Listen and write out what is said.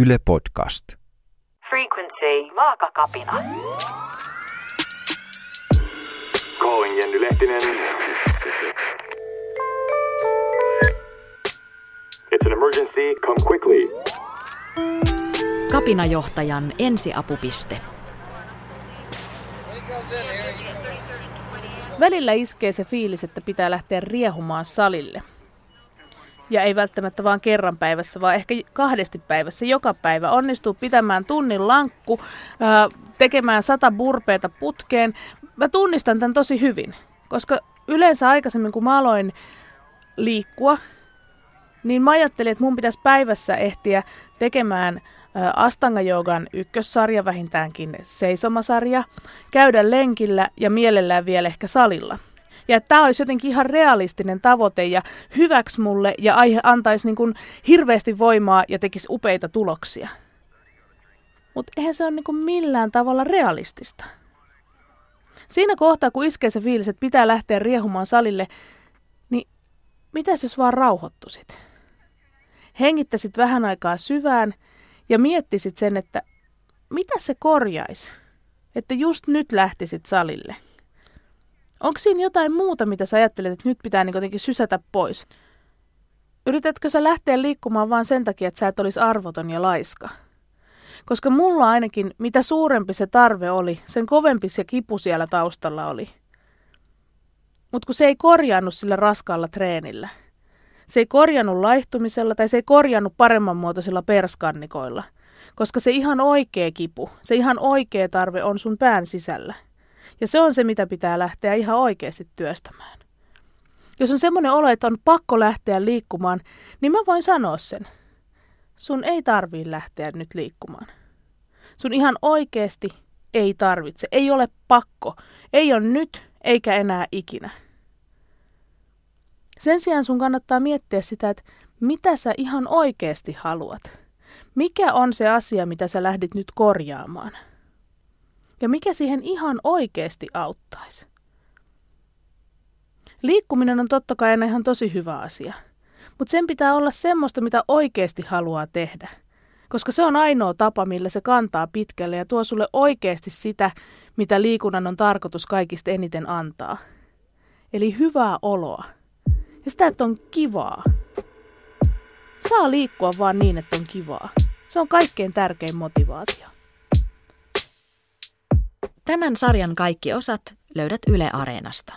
Yle Podcast. Frequency, vaakakapina. Calling Jenny Lehtinen. It's an emergency. Come quickly. Kapinajohtajan ensiapupiste. Välillä iskee se fiilis, että pitää lähteä riehumaan salille. Ja ei välttämättä vaan kerran päivässä, vaan ehkä kahdesti päivässä, joka päivä. Onnistuu pitämään tunnin lankku, ää, tekemään sata burpeeta putkeen. Mä tunnistan tämän tosi hyvin, koska yleensä aikaisemmin kun mä aloin liikkua, niin mä ajattelin, että mun pitäisi päivässä ehtiä tekemään Astanga Joogan ykkössarja, vähintäänkin seisomasarja, käydä lenkillä ja mielellään vielä ehkä salilla. Ja tämä olisi jotenkin ihan realistinen tavoite ja hyväksi mulle ja aihe antaisi niin kuin hirveästi voimaa ja tekisi upeita tuloksia. Mutta eihän se ole niin kuin millään tavalla realistista. Siinä kohtaa, kun iskee se fiilis, että pitää lähteä riehumaan salille, niin mitäs jos vaan rauhoittusit? Hengittäisit vähän aikaa syvään ja miettisit sen, että mitä se korjaisi, että just nyt lähtisit salille. Onko siinä jotain muuta, mitä sä ajattelet, että nyt pitää niin sysätä pois? Yritätkö sä lähteä liikkumaan vain sen takia, että sä et olisi arvoton ja laiska? Koska mulla ainakin, mitä suurempi se tarve oli, sen kovempi se kipu siellä taustalla oli. Mutta kun se ei korjaannut sillä raskaalla treenillä. Se ei korjannut laihtumisella tai se ei korjannut paremman muotoisilla perskannikoilla. Koska se ihan oikea kipu, se ihan oikea tarve on sun pään sisällä. Ja se on se, mitä pitää lähteä ihan oikeasti työstämään. Jos on semmoinen olo, että on pakko lähteä liikkumaan, niin mä voin sanoa sen. Sun ei tarvii lähteä nyt liikkumaan. Sun ihan oikeasti ei tarvitse. Ei ole pakko. Ei ole nyt eikä enää ikinä. Sen sijaan sun kannattaa miettiä sitä, että mitä sä ihan oikeasti haluat. Mikä on se asia, mitä sä lähdit nyt korjaamaan? Ja mikä siihen ihan oikeasti auttaisi? Liikkuminen on totta kai aina ihan tosi hyvä asia, mutta sen pitää olla semmoista, mitä oikeasti haluaa tehdä. Koska se on ainoa tapa, millä se kantaa pitkälle ja tuo sulle oikeasti sitä, mitä liikunnan on tarkoitus kaikista eniten antaa. Eli hyvää oloa. Ja sitä, että on kivaa. Saa liikkua vaan niin, että on kivaa. Se on kaikkein tärkein motivaatio. Tämän sarjan kaikki osat löydät Yle Areenasta.